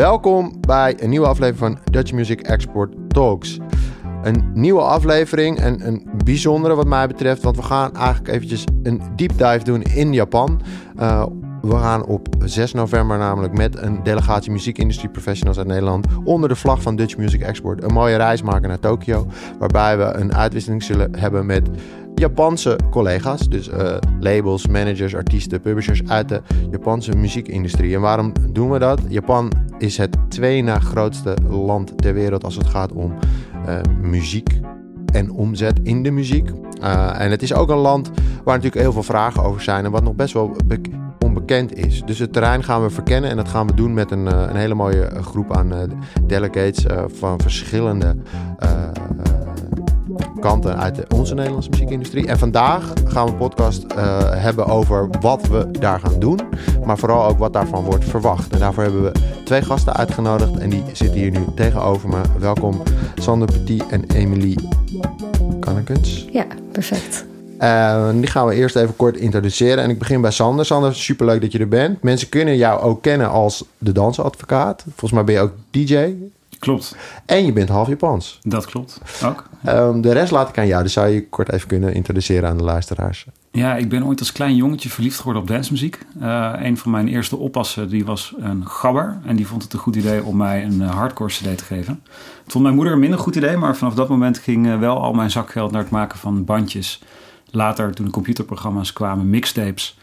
Welkom bij een nieuwe aflevering van Dutch Music Export Talks. Een nieuwe aflevering en een bijzondere wat mij betreft, want we gaan eigenlijk eventjes een deep dive doen in Japan. Uh, we gaan op 6 november namelijk met een delegatie muziekindustrie professionals uit Nederland onder de vlag van Dutch Music Export een mooie reis maken naar Tokio. Waarbij we een uitwisseling zullen hebben met Japanse collega's. Dus uh, labels, managers, artiesten, publishers uit de Japanse muziekindustrie. En waarom doen we dat? Japan is het twee na grootste land ter wereld als het gaat om uh, muziek en omzet in de muziek. Uh, en het is ook een land waar natuurlijk heel veel vragen over zijn en wat nog best wel onbekend is. Dus het terrein gaan we verkennen en dat gaan we doen met een, een hele mooie groep aan delegates van verschillende kanten uit onze Nederlandse muziekindustrie. En vandaag gaan we een podcast uh, hebben over wat we daar gaan doen, maar vooral ook wat daarvan wordt verwacht. En daarvoor hebben we twee gasten uitgenodigd en die zitten hier nu tegenover me. Welkom Sander Petit en Emilie Kannekens. Ja, perfect. Uh, die gaan we eerst even kort introduceren. En ik begin bij Sander. Sander, superleuk dat je er bent. Mensen kunnen jou ook kennen als de dansadvocaat. Volgens mij ben je ook DJ. Klopt. En je bent half Japans. Dat klopt, ook. Um, de rest laat ik aan jou. Dus zou je kort even kunnen introduceren aan de luisteraars. Ja, ik ben ooit als klein jongetje verliefd geworden op dancemuziek. Uh, een van mijn eerste oppassen die was een gabber. En die vond het een goed idee om mij een uh, hardcore cd te geven. Het vond mijn moeder een minder goed idee. Maar vanaf dat moment ging uh, wel al mijn zakgeld naar het maken van bandjes. Later, toen de computerprogramma's kwamen, mixtapes.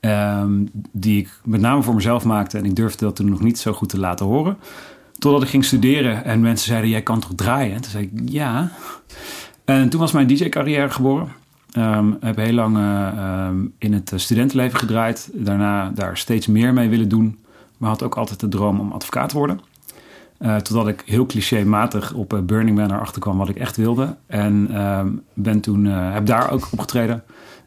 Um, die ik met name voor mezelf maakte. En ik durfde dat toen nog niet zo goed te laten horen. Totdat ik ging studeren en mensen zeiden: Jij kan toch draaien? En toen zei ik: Ja. En toen was mijn DJ-carrière geboren. Um, heb heel lang uh, um, in het studentenleven gedraaid. Daarna daar steeds meer mee willen doen. Maar had ook altijd de droom om advocaat te worden. Uh, totdat ik heel clichématig op Burning Man erachter kwam wat ik echt wilde. En um, ben toen, heb daar ook opgetreden.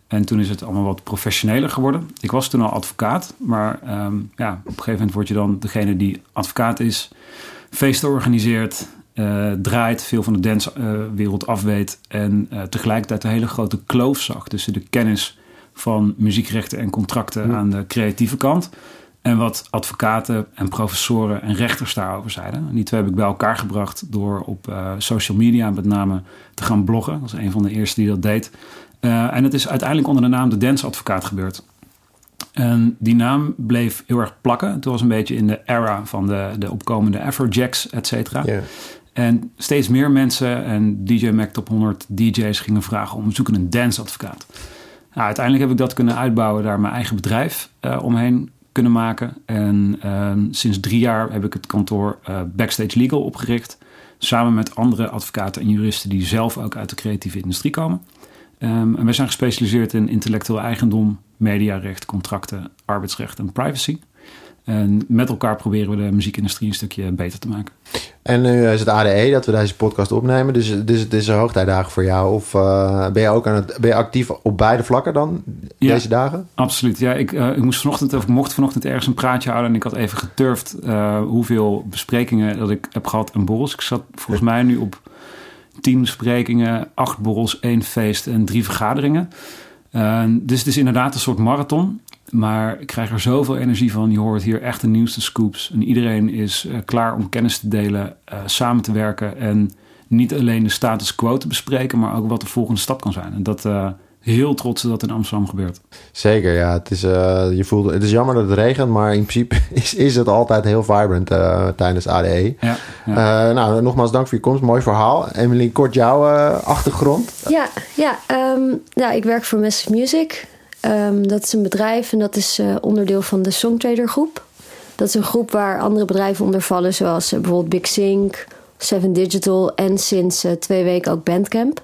En toen is het allemaal wat professioneler geworden. Ik was toen al advocaat, maar um, ja, op een gegeven moment word je dan degene die advocaat is, feesten organiseert, uh, draait, veel van de dancewereld uh, afweet en uh, tegelijkertijd een hele grote kloof zag tussen de kennis van muziekrechten en contracten ja. aan de creatieve kant en wat advocaten en professoren en rechters daarover zeiden. En die twee heb ik bij elkaar gebracht door op social media met name te gaan bloggen. Dat was een van de eerste die dat deed. Uh, en het is uiteindelijk onder de naam de Dance-advocaat gebeurd. En die naam bleef heel erg plakken. Het was een beetje in de era van de, de opkomende Afrojacks, et cetera. Yeah. En steeds meer mensen en DJ Mac Top 100 DJ's gingen vragen om zoeken een dance-advocaat. Nou, uiteindelijk heb ik dat kunnen uitbouwen, daar mijn eigen bedrijf uh, omheen kunnen maken. En uh, sinds drie jaar heb ik het kantoor uh, Backstage Legal opgericht. Samen met andere advocaten en juristen die zelf ook uit de creatieve industrie komen. Um, en wij zijn gespecialiseerd in intellectueel eigendom, mediarecht, contracten, arbeidsrecht en privacy. En met elkaar proberen we de muziekindustrie een stukje beter te maken. En nu is het ADE dat we deze podcast opnemen. Dus, dus het is een hoogtijdagen voor jou. Of uh, ben je ook aan het, ben je actief op beide vlakken dan ja, deze dagen? Absoluut. Ja, ik, uh, ik moest vanochtend, of ik mocht vanochtend ergens een praatje houden. En ik had even geturfd uh, hoeveel besprekingen dat ik heb gehad en borrels. Ik zat volgens mij nu op tien besprekingen, acht borrels, één feest en drie vergaderingen. Uh, dus het is inderdaad een soort marathon. Maar ik krijg er zoveel energie van. Je hoort hier echt de nieuwste scoops. En iedereen is uh, klaar om kennis te delen, uh, samen te werken. En niet alleen de status quo te bespreken, maar ook wat de volgende stap kan zijn. En dat heel trots dat in Amsterdam gebeurt. Zeker, ja. Het is, uh, je voelt, het is jammer dat het regent, maar in principe is, is het altijd heel vibrant uh, tijdens ADE. Ja, ja. Uh, nou, nogmaals dank voor je komst. Mooi verhaal. Emily, kort jouw achtergrond. Ja, ja, um, ja, ik werk voor Massive Music. Um, dat is een bedrijf en dat is onderdeel van de Songtrader groep. Dat is een groep waar andere bedrijven onder vallen, zoals bijvoorbeeld Big Sync, Seven Digital en sinds twee weken ook Bandcamp.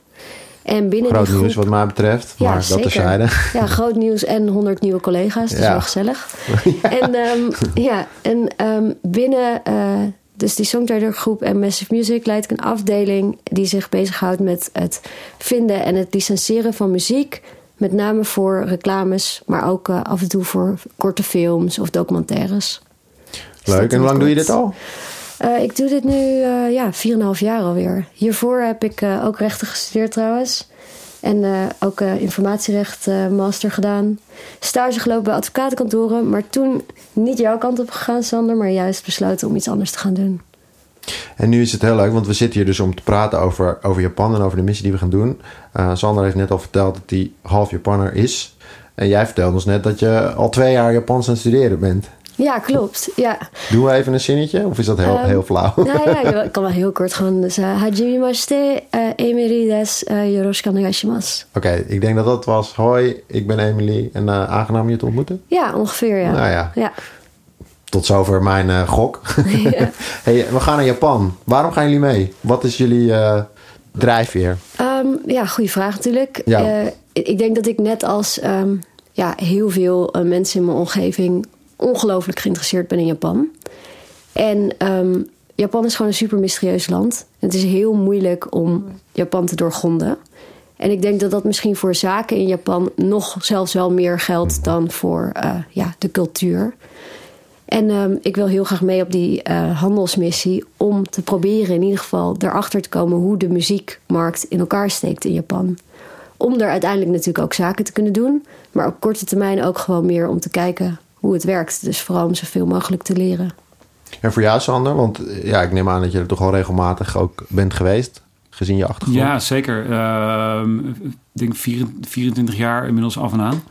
En binnen groot groep, nieuws wat mij betreft, maar zeker. dat terzijde. Ja, groot nieuws en 100 nieuwe collega's. Dat is Ja. wel gezellig. Ja. En, um, ja, en um, binnen uh, dus die Songwriter groep en Massive Music leid ik een afdeling die zich bezighoudt met het vinden en het licenseren van muziek. Met name voor reclames, maar ook uh, af en toe voor korte films of documentaires. Dus Leuk. dat En hoe lang doe je dit al? Uh, ik doe dit nu uh, ja, 4,5 jaar alweer. Hiervoor heb ik uh, ook rechten gestudeerd trouwens. En ook informatierecht master gedaan. Stage gelopen bij advocatenkantoren. Maar toen niet jouw kant op gegaan, Sander. Maar juist besloten om iets anders te gaan doen. En nu is het heel leuk, want we zitten hier dus om te praten over, over Japan en over de missie die we gaan doen. Sander heeft net al verteld dat hij half Japanner is. En jij vertelde ons net dat je al twee jaar Japans aan het studeren bent. Ja, klopt. Ja. Doen we even een zinnetje? Of is dat heel, um, heel flauw? Nou ja, ik kan wel heel kort gaan. Dus, uh, hajimimashite, uh, Emily des uh, yoroshiku onegaishimasu. Oké, okay, ik denk dat dat was. Hoi, ik ben Emily en uh, aangenaam je te ontmoeten. Ja, ongeveer ja. Nou ja. ja. Tot zover mijn uh, gok. Ja. hey, we gaan naar Japan. Waarom gaan jullie mee? Wat is jullie drijfveer? Um, ja, goede vraag natuurlijk. Ja. Ik denk dat ik net als um, ja, heel veel mensen in mijn omgeving ongelooflijk geïnteresseerd ben in Japan. En um, Japan is gewoon een super mysterieus land. Het is heel moeilijk om Japan te doorgronden. En ik denk dat dat misschien voor zaken in Japan nog zelfs wel meer geldt dan voor uh, ja, de cultuur. En um, ik wil heel graag mee op die uh, handelsmissie om te proberen in ieder geval erachter te komen hoe de muziekmarkt in elkaar steekt in Japan. Om er uiteindelijk natuurlijk ook zaken te kunnen doen, maar op korte termijn ook gewoon meer om te kijken hoe het werkt. Dus vooral om zoveel mogelijk te leren. En voor jou, Sander? Want ja, ik neem aan dat je er toch al regelmatig ook bent geweest, gezien je achtergrond. Ja, zeker. Uh, ik denk 24 jaar inmiddels af en aan.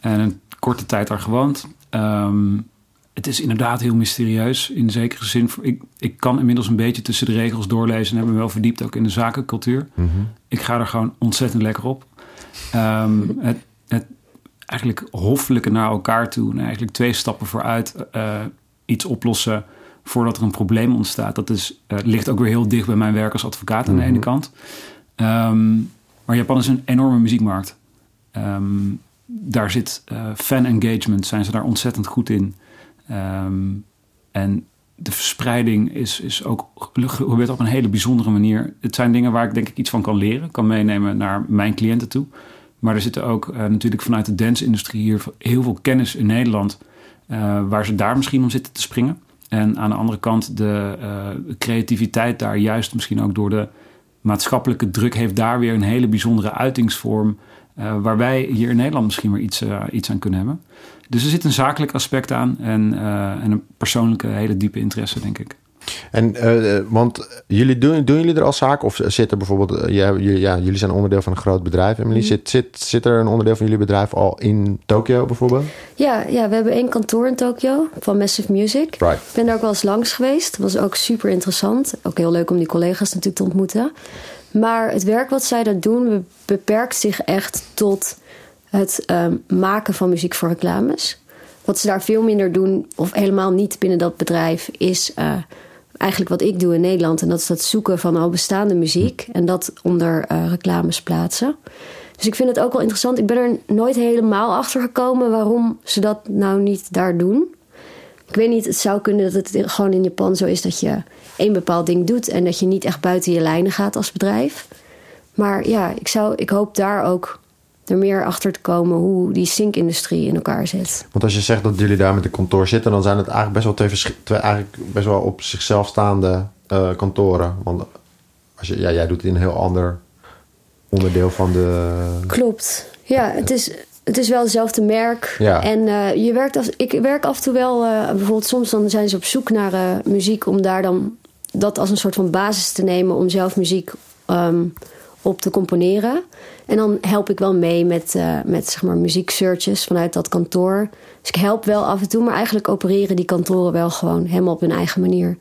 En een korte tijd daar gewoond. Um, het is inderdaad heel mysterieus in zekere zin. Ik, ik kan inmiddels een beetje tussen de regels doorlezen... en heb me wel verdiept ook in de zakencultuur. Mm -hmm. Ik ga er gewoon ontzettend lekker op. Um, het, het eigenlijk hoffelijke naar elkaar toe. En eigenlijk twee stappen vooruit uh, iets oplossen voordat er een probleem ontstaat. Dat is, uh, ligt ook weer heel dicht bij mijn werk als advocaat aan de ene Mhm. kant. Um, maar Japan is een enorme muziekmarkt. Um, daar zit uh, fan engagement, zijn ze daar ontzettend goed in. Um, en de verspreiding is, is ook, gebeurt op een hele bijzondere manier. Het zijn dingen waar ik denk ik iets van kan leren, kan meenemen naar mijn cliënten toe. Maar er zitten ook uh, natuurlijk vanuit de dance-industrie hier heel veel kennis in Nederland, uh, waar ze daar misschien om zitten te springen. En aan de andere kant de uh, creativiteit daar juist misschien ook door de maatschappelijke druk heeft daar weer een hele bijzondere uitingsvorm. Waar wij hier in Nederland misschien weer iets, iets aan kunnen hebben. Dus er zit een zakelijk aspect aan en, en een persoonlijke hele diepe interesse, denk ik. En uh, want jullie doen, doen jullie er al zaken? Of zit er bijvoorbeeld, ja, jullie, ja, jullie zijn onderdeel van een groot bedrijf, Emily. Mm. Zit, zit, zit er een onderdeel van jullie bedrijf al in Tokio bijvoorbeeld? Ja, ja, we hebben één kantoor in Tokio van Massive Music. Right. Ik ben daar ook wel eens langs geweest. Dat was ook super interessant. Ook heel leuk om die collega's natuurlijk te ontmoeten. Maar het werk wat zij daar doen beperkt zich echt tot het um, maken van muziek voor reclames. Wat ze daar veel minder doen, of helemaal niet binnen dat bedrijf, is uh, eigenlijk wat ik doe in Nederland. En dat is het zoeken van al bestaande muziek en dat onder uh, reclames plaatsen. Dus ik vind het ook wel interessant. Ik ben er nooit helemaal achter gekomen waarom ze dat nou niet daar doen. Ik weet niet, het zou kunnen dat het gewoon in Japan zo is dat je één bepaald ding doet en dat je niet echt buiten je lijnen gaat als bedrijf. Maar ja, ik, zou, ik hoop daar ook er meer achter te komen hoe die zinkindustrie in elkaar zit. Want als je zegt dat jullie daar met een kantoor zitten, dan zijn het eigenlijk best wel twee, twee eigenlijk best wel op zichzelf staande uh, kantoren. Want als je, ja, jij doet het in een heel ander onderdeel van de. Klopt. Ja, het is. Het is wel hetzelfde merk. Ja. En uh, je werkt af, ik werk af en toe wel, uh, bijvoorbeeld soms dan zijn ze op zoek naar muziek om daar dan dat als een soort van basis te nemen om zelf muziek um, op te componeren. En dan help ik wel mee met, uh, met zeg maar, muzieksearches vanuit dat kantoor. Dus ik help wel af en toe, maar eigenlijk opereren die kantoren wel gewoon helemaal op hun eigen manier.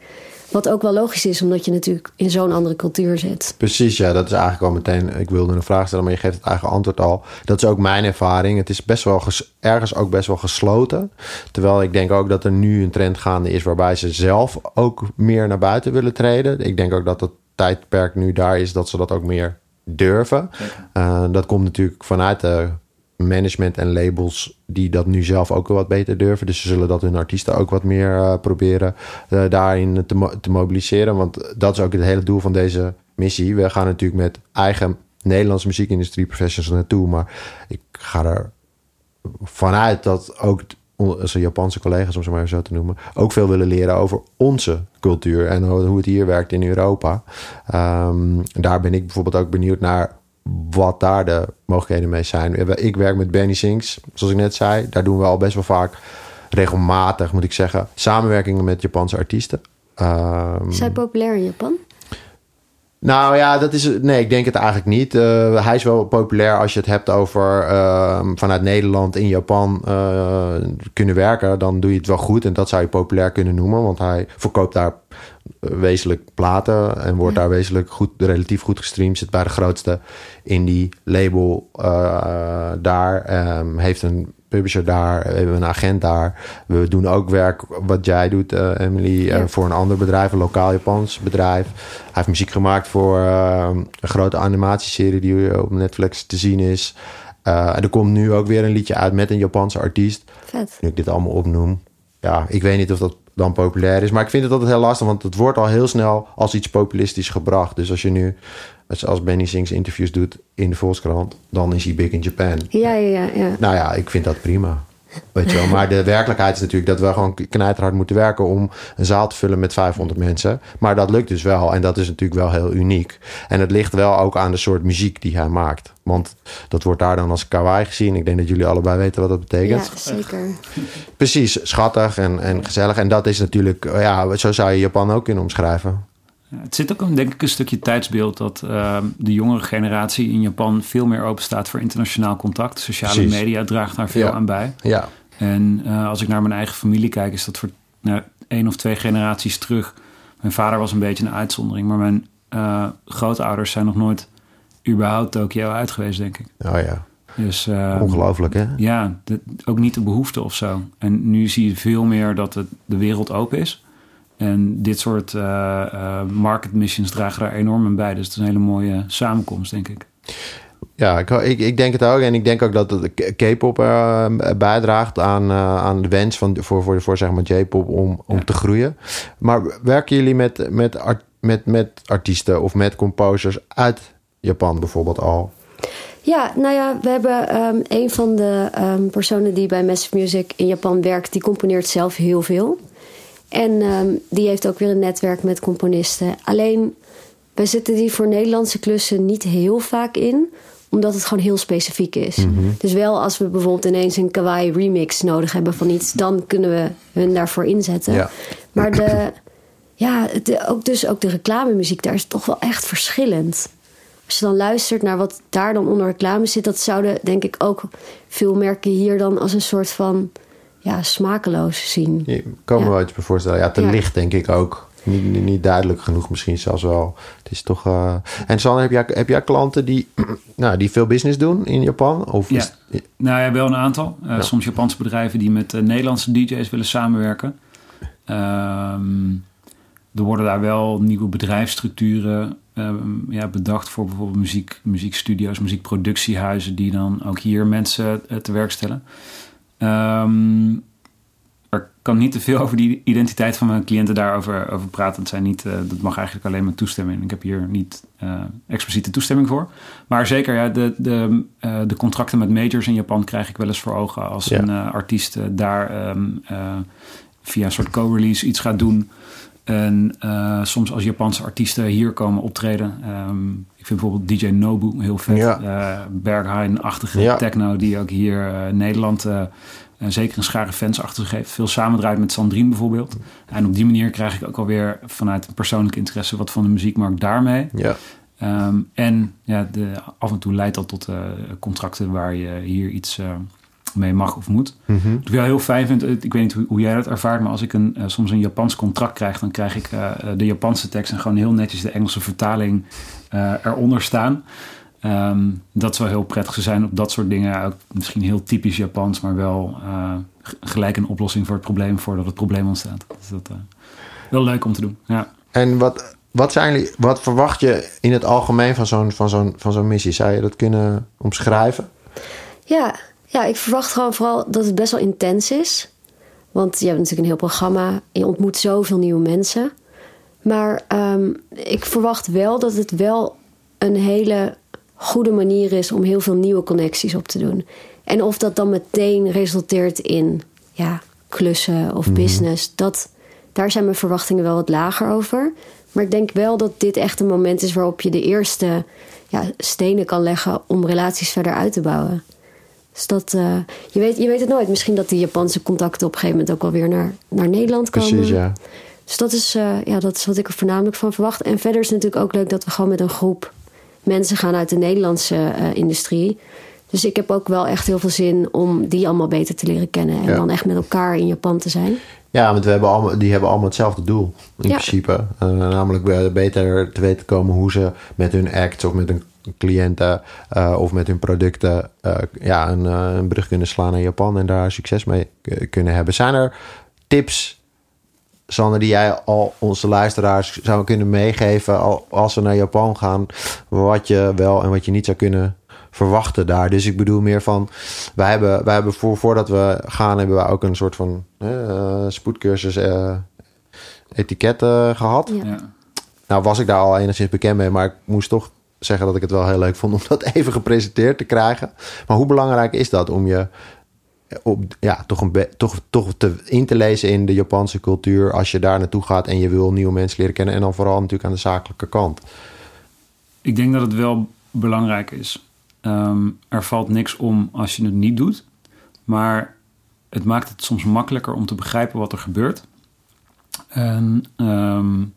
Wat ook wel logisch is, omdat je natuurlijk in zo'n andere cultuur zit. Precies, ja, dat is eigenlijk al meteen. Ik wilde een vraag stellen, maar je geeft het eigen antwoord al. Dat is ook mijn ervaring. Het is best wel ergens ook best wel gesloten. Terwijl ik denk ook dat er nu een trend gaande is waarbij ze zelf ook meer naar buiten willen treden. Ik denk ook dat het tijdperk nu daar is dat ze dat ook meer durven. Uh, dat komt natuurlijk vanuit de management en labels die dat nu zelf ook wat beter durven. Dus ze zullen dat hun artiesten ook wat meer uh, proberen uh, daarin te, mo te, mobiliseren. Want dat is ook het hele doel van deze missie. We gaan natuurlijk met eigen Nederlandse muziekindustrie professionals naartoe. Maar ik ga er vanuit dat ook onze Japanse collega's, om ze maar zo te noemen, ook veel willen leren over onze cultuur en hoe het hier werkt in Europa. Um, daar ben ik bijvoorbeeld ook benieuwd naar wat daar de mogelijkheden mee zijn. Ik werk met Benny Sings, zoals ik net zei. Daar doen we al best wel vaak regelmatig, moet ik zeggen, samenwerkingen met Japanse artiesten. Um, Zijn populair in Japan? Nou ja, dat is. Nee, ik denk het eigenlijk niet. Uh, hij is wel populair als je het hebt over uh, vanuit Nederland in Japan uh, kunnen werken. Dan doe je het wel goed. En dat zou je populair kunnen noemen. Want hij verkoopt daar wezenlijk platen. En wordt daar wezenlijk goed, relatief goed gestreamd. Zit bij de grootste indie label daar. Um, heeft een publisher daar, we hebben een agent daar. We doen ook werk wat jij doet, uh, Emily, uh, voor een ander bedrijf, een lokaal Japans bedrijf. Hij heeft muziek gemaakt voor uh, een grote animatieserie die op Netflix te zien is. en er komt nu ook weer een liedje uit met een Japanse artiest. Vet. Nu ik dit allemaal opnoem. Ja, ik weet niet of dat dan populair is. Maar ik vind het altijd heel lastig, want het wordt al heel snel als iets populistisch gebracht. Dus als je nu als Benny Sings interviews doet in de Volkskrant, dan is hij big in Japan. Ja, ja, ja. Nou ja, ik vind dat prima. Weet je wel. Maar de werkelijkheid is natuurlijk dat we gewoon knijterhard moeten werken om een zaal te vullen met 500 mensen. Maar dat lukt dus wel. En dat is natuurlijk wel heel uniek. En het ligt wel ook aan de soort muziek die hij maakt. Want dat wordt daar dan als kawaii gezien. Ik denk dat jullie allebei weten wat dat betekent. Ja, zeker. Precies, schattig en, en gezellig. En dat is natuurlijk, ja, zo zou je Japan ook kunnen omschrijven het zit ook een, denk ik een stukje tijdsbeeld dat ehm, de jongere generatie in Japan veel meer open staat voor internationaal contact. Sociale media draagt daar veel aan bij. Ja. En uh, als ik naar mijn eigen familie kijk, is dat voor nou, één of twee generaties terug. Mijn vader was een beetje een uitzondering, maar mijn uh, grootouders zijn nog nooit überhaupt Tokio uit geweest, denk ik. Oh ja. Dus, uh, Ongelooflijk, hè? Ja, de, ook niet de behoefte of zo. En nu zie je veel meer dat het, de wereld open is. En dit soort uh, market missions dragen daar enorm aan bij. Dus het is een hele mooie samenkomst, denk ik. Ja, ik, ik, ik denk het ook. En ik denk ook dat de K-pop uh, bijdraagt aan, aan de wens van, voor, voor, voor zeg maar J-pop om, om te groeien. Maar werken jullie met, met, art, met, met artiesten of met composers uit Japan bijvoorbeeld al? Ja, nou ja, we hebben um, een van de um, personen die bij Massive Music in Japan werkt, die componeert zelf heel veel. En um, die heeft ook weer een netwerk met componisten. Alleen, wij zetten die voor Nederlandse klussen niet heel vaak in omdat het gewoon heel specifiek is. Mm -hmm. Dus wel als we bijvoorbeeld ineens een kawaii remix nodig hebben van iets, dan kunnen we hun daarvoor inzetten. Ja. Maar de, ja, de, ook, dus ook de reclamemuziek, daar is toch wel echt verschillend. Als je dan luistert naar wat daar dan onder reclame zit, dat zouden denk ik ook veel merken hier dan als een soort van ja, smakeloos zien. Je kan me wel iets voorstellen. Ja, te licht denk ik ook. Niet, niet, duidelijk genoeg misschien zelfs wel. Het is toch... Uh... En Sanne, heb jij, heb jij klanten die, nou, die veel business doen in Japan? Of ja. Nou ja, wel een aantal. Uh, Soms Japanse bedrijven die met uh, Nederlandse DJ's willen samenwerken. Um, er worden daar wel nieuwe bedrijfsstructuren um, ja, bedacht voor bijvoorbeeld muziek, muziekstudio's, muziekproductiehuizen... die dan ook hier mensen te werk stellen. Um, er kan niet te veel over die identiteit van mijn cliënten daarover over praten. Het zijn niet, uh, dat mag eigenlijk alleen met toestemming. Ik heb hier niet uh, expliciete toestemming voor. Maar zeker, ja, de, de, uh, de contracten met majors in Japan krijg ik wel eens voor ogen. Als ja. een artiest daar um, via een soort co-release iets gaat doen. En soms als Japanse artiesten hier komen optreden. Um, ik vind bijvoorbeeld DJ Nobu heel vet. Ja. Uh, Berghain-achtige ja. techno die ook hier uh, Nederland uh, zeker een schare fans achter zich heeft. Veel samendraait met Sandrine bijvoorbeeld. En op die manier krijg ik ook alweer vanuit een persoonlijke interesse wat van de muziekmarkt daarmee. Ja. Um, en ja, de, af en toe leidt dat tot contracten waar je hier iets mee mag of moet. Mm -hmm. Wat ik wel heel fijn vind, ik weet niet hoe, hoe jij dat ervaart, maar als ik een, uh, soms een Japans contract krijg, dan krijg ik uh, de Japanse tekst en gewoon heel netjes de Engelse vertaling uh, eronder staan. Um, dat zou heel prettig zijn op dat soort dingen. Ook misschien heel typisch Japans, maar wel gelijk een oplossing voor het probleem voordat het probleem ontstaat. Dus dat wel leuk om te doen. Ja. En wat, wat, zijn, wat verwacht je in het algemeen van zo'n, van, zo'n, van zo'n missie? Zou je dat kunnen omschrijven? Ja, ja, ik verwacht gewoon vooral dat het best wel intens is. Want je hebt natuurlijk een heel programma. Je ontmoet zoveel nieuwe mensen. Maar um, ik verwacht wel dat het wel een hele goede manier is om heel veel nieuwe connecties op te doen. En of dat dan meteen resulteert in ja, klussen of mm -hmm. business, dat daar zijn mijn verwachtingen wel wat lager over. Maar ik denk wel dat dit echt een moment is waarop je de eerste ja, stenen kan leggen om relaties verder uit te bouwen. Dus dat, uh, je, weet, je weet het nooit. Misschien dat die Japanse contacten op een gegeven moment ook wel weer naar, naar Nederland komen. Precies, ja. Dus dat is, uh, ja, dat is wat ik er voornamelijk van verwacht. En verder is het natuurlijk ook leuk dat we gewoon met een groep mensen gaan uit de Nederlandse uh, industrie. Dus ik heb ook wel echt heel veel zin om die allemaal beter te leren kennen. En ja. dan echt met elkaar in Japan te zijn. Ja, want we hebben allemaal, die hebben allemaal hetzelfde doel in ja. principe. Uh, namelijk beter te weten komen hoe ze met hun acts of met hun cliënten uh, of met hun producten uh, ja, een, een, brug kunnen slaan naar Japan en daar succes mee kunnen hebben. Zijn er tips, Sander, die jij al onze luisteraars zou kunnen meegeven als we naar Japan gaan, wat je wel en wat je niet zou kunnen verwachten daar. Dus ik bedoel meer van, wij hebben, wij hebben voor, voordat we gaan, hebben we ook een soort van uh, spoedcursus uh, etiketten gehad. Ja. Nou was ik daar al enigszins bekend mee, maar ik moest toch zeggen dat ik het wel heel leuk vond om dat even gepresenteerd te krijgen. Maar hoe belangrijk is dat om je op, ja, toch, een toch, toch te, in te lezen in de Japanse cultuur als je daar naartoe gaat en je wil nieuwe mensen leren kennen en dan vooral natuurlijk aan de zakelijke kant? Ik denk dat het wel belangrijk is. Um, er valt niks om als je het niet doet. Maar het maakt het soms makkelijker om te begrijpen wat er gebeurt. En um,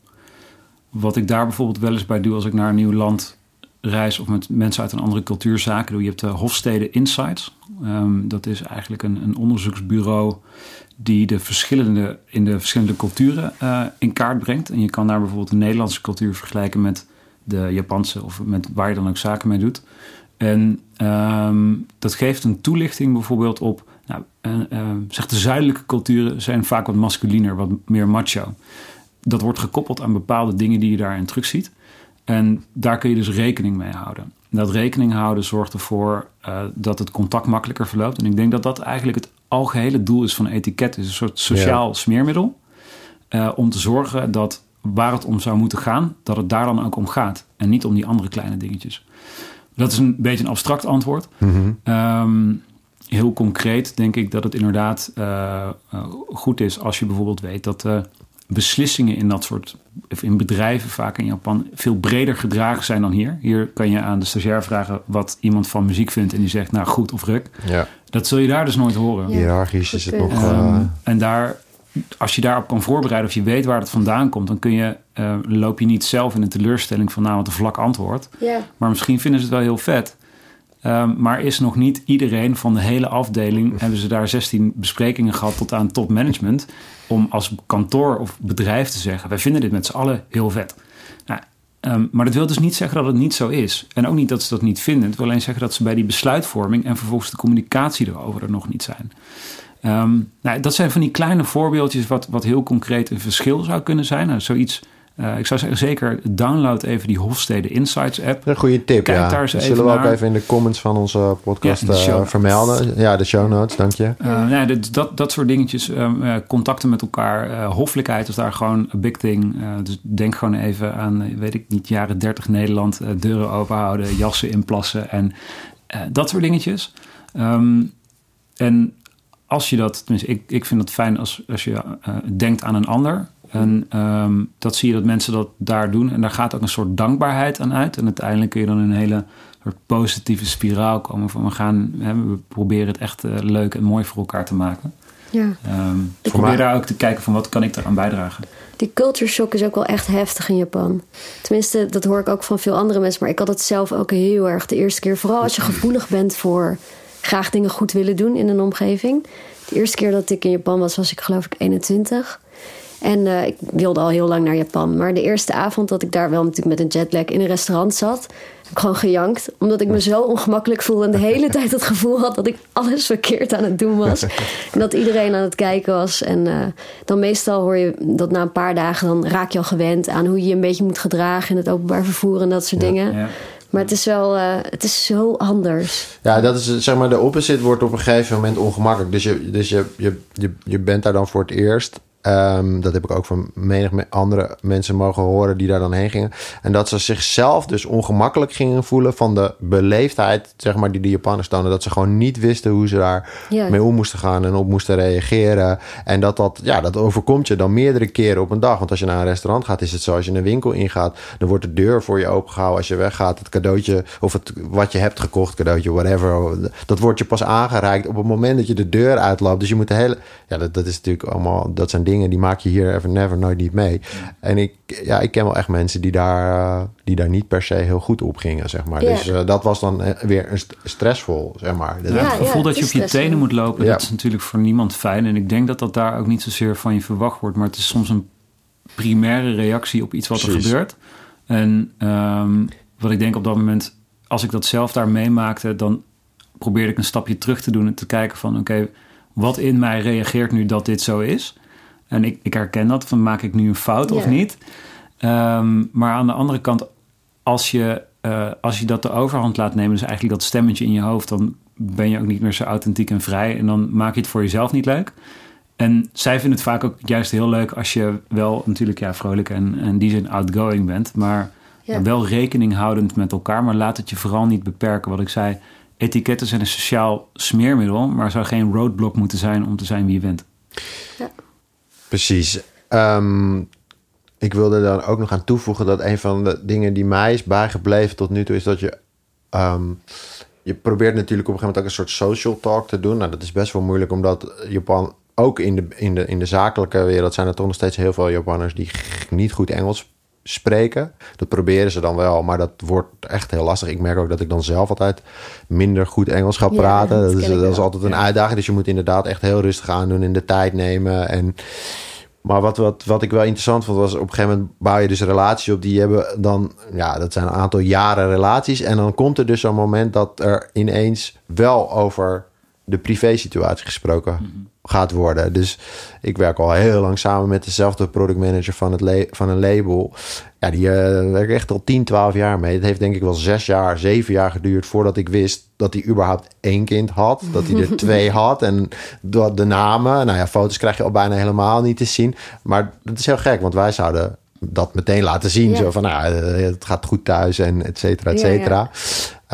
wat ik daar bijvoorbeeld wel eens bij doe als ik naar een nieuw land reis of met mensen uit een andere cultuur zaken doe. Je hebt de Hofstede Insights. Um, dat is eigenlijk een, een, onderzoeksbureau die de verschillende, in de verschillende culturen uh, in kaart brengt. En je kan daar bijvoorbeeld de Nederlandse cultuur vergelijken met de Japanse of met waar je dan ook zaken mee doet. En um, dat geeft een toelichting bijvoorbeeld op, nou, uh, zeg de zuidelijke culturen zijn vaak wat masculiner, wat meer macho. Dat wordt gekoppeld aan bepaalde dingen die je daarin terugziet. En daar kun je dus rekening mee houden. Dat rekening houden zorgt ervoor uh, dat het contact makkelijker verloopt. En ik denk dat dat eigenlijk het algehele doel is van etiket. is een soort sociaal ja. smeermiddel. Uh, om te zorgen dat waar het om zou moeten gaan, dat het daar dan ook om gaat. En niet om die andere kleine dingetjes. Dat is een beetje een abstract antwoord. Mm -hmm. um, heel concreet denk ik dat het inderdaad uh, goed is als je bijvoorbeeld weet dat beslissingen in dat soort, in bedrijven vaak in Japan, veel breder gedragen zijn dan hier. Hier kan je aan de stagiair vragen wat iemand van muziek vindt en die zegt nou goed of ruk. Ja. Dat zul je daar dus nooit horen. Ja. Hierarchisch is het nog. Um, en daar als je daarop kan voorbereiden of je weet waar het vandaan komt, dan kun je, uh, loop je niet zelf in een teleurstelling van nou wat een vlak antwoord. Ja. Maar misschien vinden ze het wel heel vet. Um, maar is nog niet iedereen van de hele afdeling, hebben ze daar 16 besprekingen gehad tot aan topmanagement, om als kantoor of bedrijf te zeggen, wij vinden dit met z'n allen heel vet. Nou, um, maar dat wil dus niet zeggen dat het niet zo is. En ook niet dat ze dat niet vinden. Het wil alleen zeggen dat ze bij die besluitvorming en vervolgens de communicatie erover er nog niet zijn. Um, nou, dat zijn van die kleine voorbeeldjes wat, wat heel concreet een verschil zou kunnen zijn. Nou, zoiets, uh, ik zou zeggen, zeker download even die Hofstede Insights app. Een goede tip, Kijk ja. daar eens dat even zullen we naar. ook even in de comments van onze podcast Ja, uh, notes. vermelden. Ja, de show notes, dank je. Uh, nee, dat, dat, soort dingetjes, um, uh, contacten met elkaar, hoffelijkheid is daar gewoon een big thing. Dus denk gewoon even aan, weet ik niet, jaren 30 Nederland, deuren openhouden, jassen inplassen en dat soort dingetjes. Um, en als je dat, tenminste, ik, ik vind het fijn als, als je denkt aan een ander. En um, dat zie je dat mensen dat daar doen. En daar gaat ook een soort dankbaarheid aan uit. En uiteindelijk kun je dan in een hele soort positieve spiraal komen. Van we gaan, hè, we proberen het echt uh, leuk en mooi voor elkaar te maken. Ja. Um, ik probeer daar ook te kijken van wat kan ik eraan bijdragen. Die culture shock is ook wel echt heftig in Japan. Tenminste, dat hoor ik ook van veel andere mensen. Maar ik had het zelf ook heel erg de eerste keer. Vooral als je gevoelig bent voor graag dingen goed willen doen in een omgeving. De eerste keer dat ik in Japan was, was ik geloof ik 21. En uh, ik wilde al heel lang naar Japan. Maar de eerste avond dat ik daar wel natuurlijk met een jetlag in een restaurant zat, heb ik gewoon gejankt. Omdat ik me zo ongemakkelijk voelde en de hele tijd het gevoel had dat ik alles verkeerd aan het doen was. En dat iedereen aan het kijken was. En uh, dan meestal hoor je dat na een paar dagen, dan raak je al gewend aan hoe je je een beetje moet gedragen in het openbaar vervoer en dat soort Ja. dingen. Ja. Maar het is wel, uh, het is zo anders. Ja, dat is zeg maar de opposite wordt op een gegeven moment ongemakkelijk. Dus je, dus je, je, je, je bent daar dan voor het eerst. Ehm, dat heb ik ook van menig andere mensen mogen horen die daar dan heen gingen. En dat ze zichzelf dus ongemakkelijk gingen voelen van de beleefdheid, zeg maar, die de Japanners tonen. Dat ze gewoon niet wisten hoe ze daar Ja. mee om moesten gaan en op moesten reageren. En dat dat, ja, dat overkomt je dan meerdere keren op een dag. Want als je naar een restaurant gaat, is het zo. Als je een winkel ingaat, dan wordt de deur voor je opengehouden. Als je weggaat, het cadeautje of het, wat je hebt gekocht, cadeautje, whatever. Dat wordt je pas aangereikt op het moment dat je de deur uitloopt. Dus je moet de hele, ja, dat, dat is natuurlijk allemaal, dat zijn dingen die maak je hier even never nooit niet mee. En ik, ja, ik ken wel echt mensen die daar, die daar niet per se heel goed op gingen, zeg maar. Ja. Dus eh, dat was dan eh, weer een st- stressvol, zeg maar. Ja, het gevoel ja, dat je op je stressvol. tenen moet lopen, Ja. dat is natuurlijk voor niemand fijn. En ik denk dat dat daar ook niet zozeer van je verwacht wordt. Maar het is soms een primaire reactie op iets wat er gebeurt. En ehm, wat ik denk op dat moment, als ik dat zelf daar meemaakte, dan probeerde ik een stapje terug te doen en te kijken van oké, wat in mij reageert nu dat dit zo is? En ik, ik herken dat, van maak ik nu een fout of Ja. niet? Ehm, maar aan de andere kant, als je, eh, als je dat de overhand laat nemen, dus eigenlijk dat stemmetje in je hoofd, dan ben je ook niet meer zo authentiek en vrij. En dan maak je het voor jezelf niet leuk. En zij vinden het vaak ook juist heel leuk als je wel natuurlijk ja, vrolijk en en in die zin outgoing bent. Maar Ja. wel rekening houdend met elkaar. Maar laat het je vooral niet beperken. Wat ik zei, etiketten zijn een sociaal smeermiddel. Maar zou geen roadblock moeten zijn om te zijn wie je bent. Precies. Ehm, ik wilde dan ook nog aan toevoegen dat een van de dingen die mij is bijgebleven tot nu toe is dat je. ehm, je probeert natuurlijk op een gegeven moment ook een soort social talk te doen. Nou, dat is best wel moeilijk, omdat Japan ook in de, in de, in de zakelijke wereld zijn er toch nog steeds heel veel Japanners die niet goed Engels spreken. Dat proberen ze dan wel, maar dat wordt echt heel lastig. Ik merk ook dat ik dan zelf altijd minder goed Engels ga Ja, praten. dat dat, is, dat is altijd een uitdaging. Dus je moet inderdaad echt heel rustig aandoen en de tijd nemen. En maar wat, wat, wat ik wel interessant vond, was op een gegeven moment bouw je dus relaties op. Die hebben dan, ja, dat zijn een aantal jaren relaties. En dan komt er dus zo'n moment dat er ineens wel over de privé-situatie gesproken gaat worden. Dus ik werk al heel lang samen met dezelfde productmanager van, het van een label. Ja, die uh, werk echt al 10, 12 jaar mee. Het heeft denk ik wel zes jaar, zeven jaar geduurd voordat ik wist dat hij überhaupt één kind had. Dat hij er twee had. En door de namen, nou ja, foto's krijg je al bijna helemaal niet te zien. Maar dat is heel gek, want wij zouden dat meteen laten zien. Ja. Zo van, nou, eh, het gaat goed thuis en et cetera, et Ja, ja.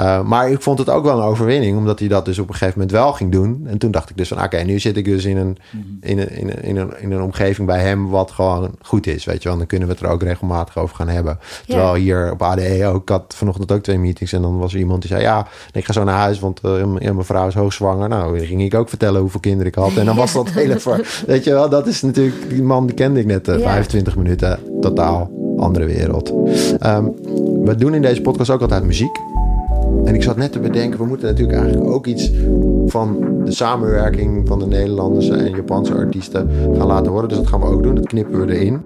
Uh, maar ik vond het ook wel een overwinning, omdat hij dat dus op een gegeven moment wel ging doen. En toen dacht ik dus van, oké, nu zit ik dus in een, in, een, in, een, in, een, in een omgeving bij hem wat gewoon goed is, weet je wel. Dan kunnen we het er ook regelmatig over gaan hebben. Terwijl hier op ADE ook, ik had vanochtend ook twee meetings en dan was er iemand die zei, ja, ik ga zo naar huis, want uh, mijn vrouw is hoogzwanger. Nou, dan ging ik ook vertellen hoeveel kinderen ik had. En dan was dat hele, voor, weet je wel, dat is natuurlijk, die man die kende ik net uh, Ja. 25 minuten, totaal andere wereld. Um, we doen in deze podcast ook altijd muziek. En ik zat net te bedenken, we moeten natuurlijk eigenlijk ook iets van de samenwerking van de Nederlandse en Japanse artiesten gaan laten horen. Dus dat gaan we ook doen. Dat knippen we erin.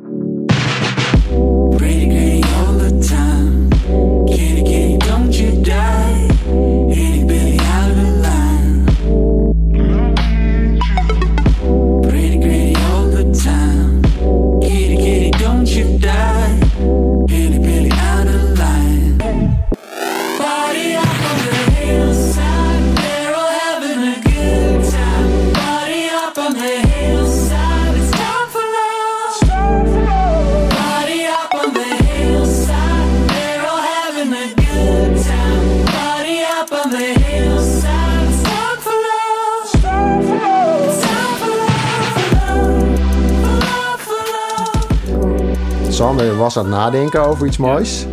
Was aan het nadenken over iets moois.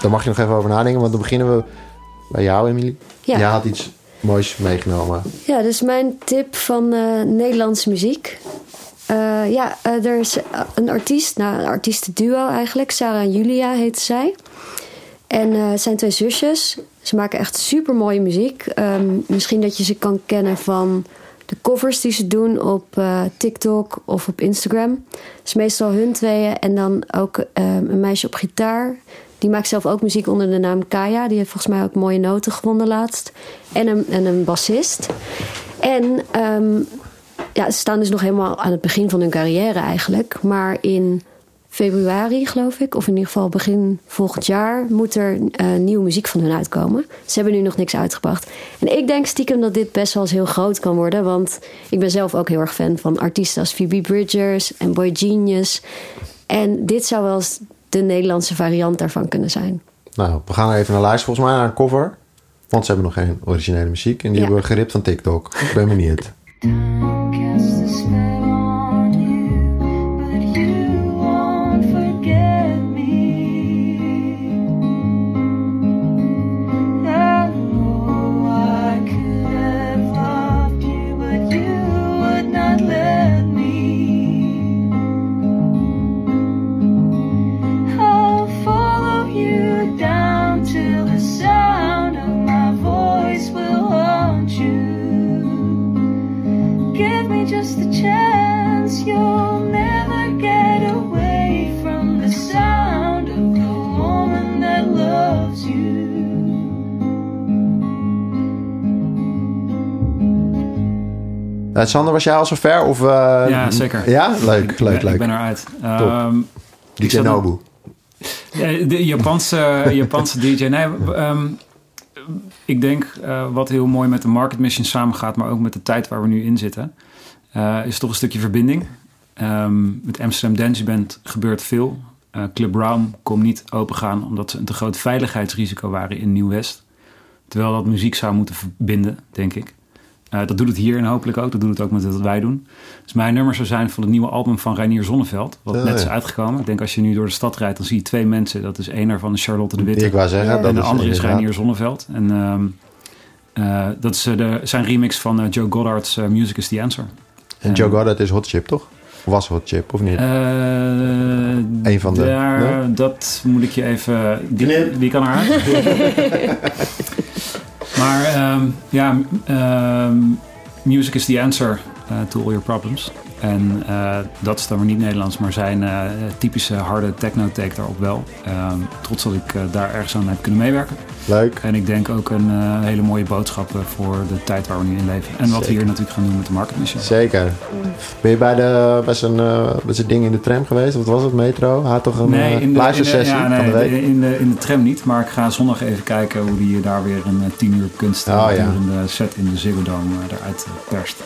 Daar mag je nog even over nadenken, want dan beginnen we bij jou, Emily. Ja. Jij had iets moois meegenomen. Ja, dus mijn tip van eh, Nederlandse muziek. Eh, ja, eh, er is een artiest, nou een artiestenduo eigenlijk. Sarah en Julia heet zij. En eh, het zijn twee zusjes. Ze maken echt super mooie muziek. Ehm, misschien dat je ze kan kennen van de covers die ze doen op eh, TikTok of op Instagram. Is meestal hun tweeën. En dan ook ehm, een meisje op gitaar. Die maakt zelf ook muziek onder de naam Kaya. Die heeft volgens mij ook mooie noten gewonnen laatst. En een, en een bassist. En ehm, ja, ze staan dus nog helemaal aan het begin van hun carrière eigenlijk. Maar in februari, geloof ik, of in ieder geval begin volgend jaar, moet er eh, nieuwe muziek van hun uitkomen. Ze hebben nu nog niks uitgebracht. En ik denk stiekem dat dit best wel eens heel groot kan worden, want ik ben zelf ook heel erg fan van artiesten als Phoebe Bridgers en Boy Genius. En dit zou wel eens de Nederlandse variant daarvan kunnen zijn. Nou, we gaan er even naar luisteren volgens mij, naar een cover. Want ze hebben nog geen originele muziek. En die Ja. hebben we geript van TikTok. Ik ben benieuwd. Eh, Sander, was jij al zover? Of, eh, Ja, zeker. Ja? Leuk, Ik leuk, leuk. Ik ben eruit. Ehm, DJ Nobu. Ja, de Japanse, Japanse DJ. Nee, ehm, ik denk eh, wat heel mooi met de market mission samengaat, maar ook met de tijd waar we nu in zitten, eh, is toch een stukje verbinding. Ehm, met Amsterdam Dance Band gebeurt veel. Club Brown kon niet opengaan omdat ze een te groot veiligheidsrisico waren in Nieuw-West. Terwijl dat muziek zou moeten verbinden, denk ik. Eh, dat doet het hier en hopelijk ook. Dat doet het ook met wat wij doen. Dus mijn nummer zou zijn van het nieuwe album van Reinier Zonneveld. Wat Oh, net is ja. uitgekomen. Ik denk als je nu door de stad rijdt, dan zie je twee mensen. Dat is één daarvan is Charlotte de Witte. Ik wou zeggen, dat en de is andere is Reinier Zonneveld. En ehm, eh, dat is eh, de, zijn remix van Joe Goddard's Music is the Answer. En Joe Goddard is Hot Chip, toch? Of was Hot Chip, of niet? Eh, Eén van de- Daar, nee? Dat moet ik je even... Die, die kan eruit. maar ehm, ja, ehm, music is the answer to all your problems. En eh, dat is dan weer niet Nederlands, maar zijn eh, typische harde techno-take daarop wel. Ehm, trots dat ik eh, daar ergens aan heb kunnen meewerken. Leuk. En ik denk ook een eh, hele mooie boodschap eh, voor de tijd waar we nu in leven. En wat we hier natuurlijk gaan doen met de market mission. Zeker. Ben je bij, de, bij zijn, eh, bij zijn ding in de tram geweest? Wat was het, metro? Had toch een eh, in de, luistersessie in de, ja, van de nee, week? in, de, in de tram niet, maar ik ga zondag even kijken hoe die daar weer een eh, tien uur kunst Oh, ja. set in de Ziggo Dome eh, eruit eh, perst.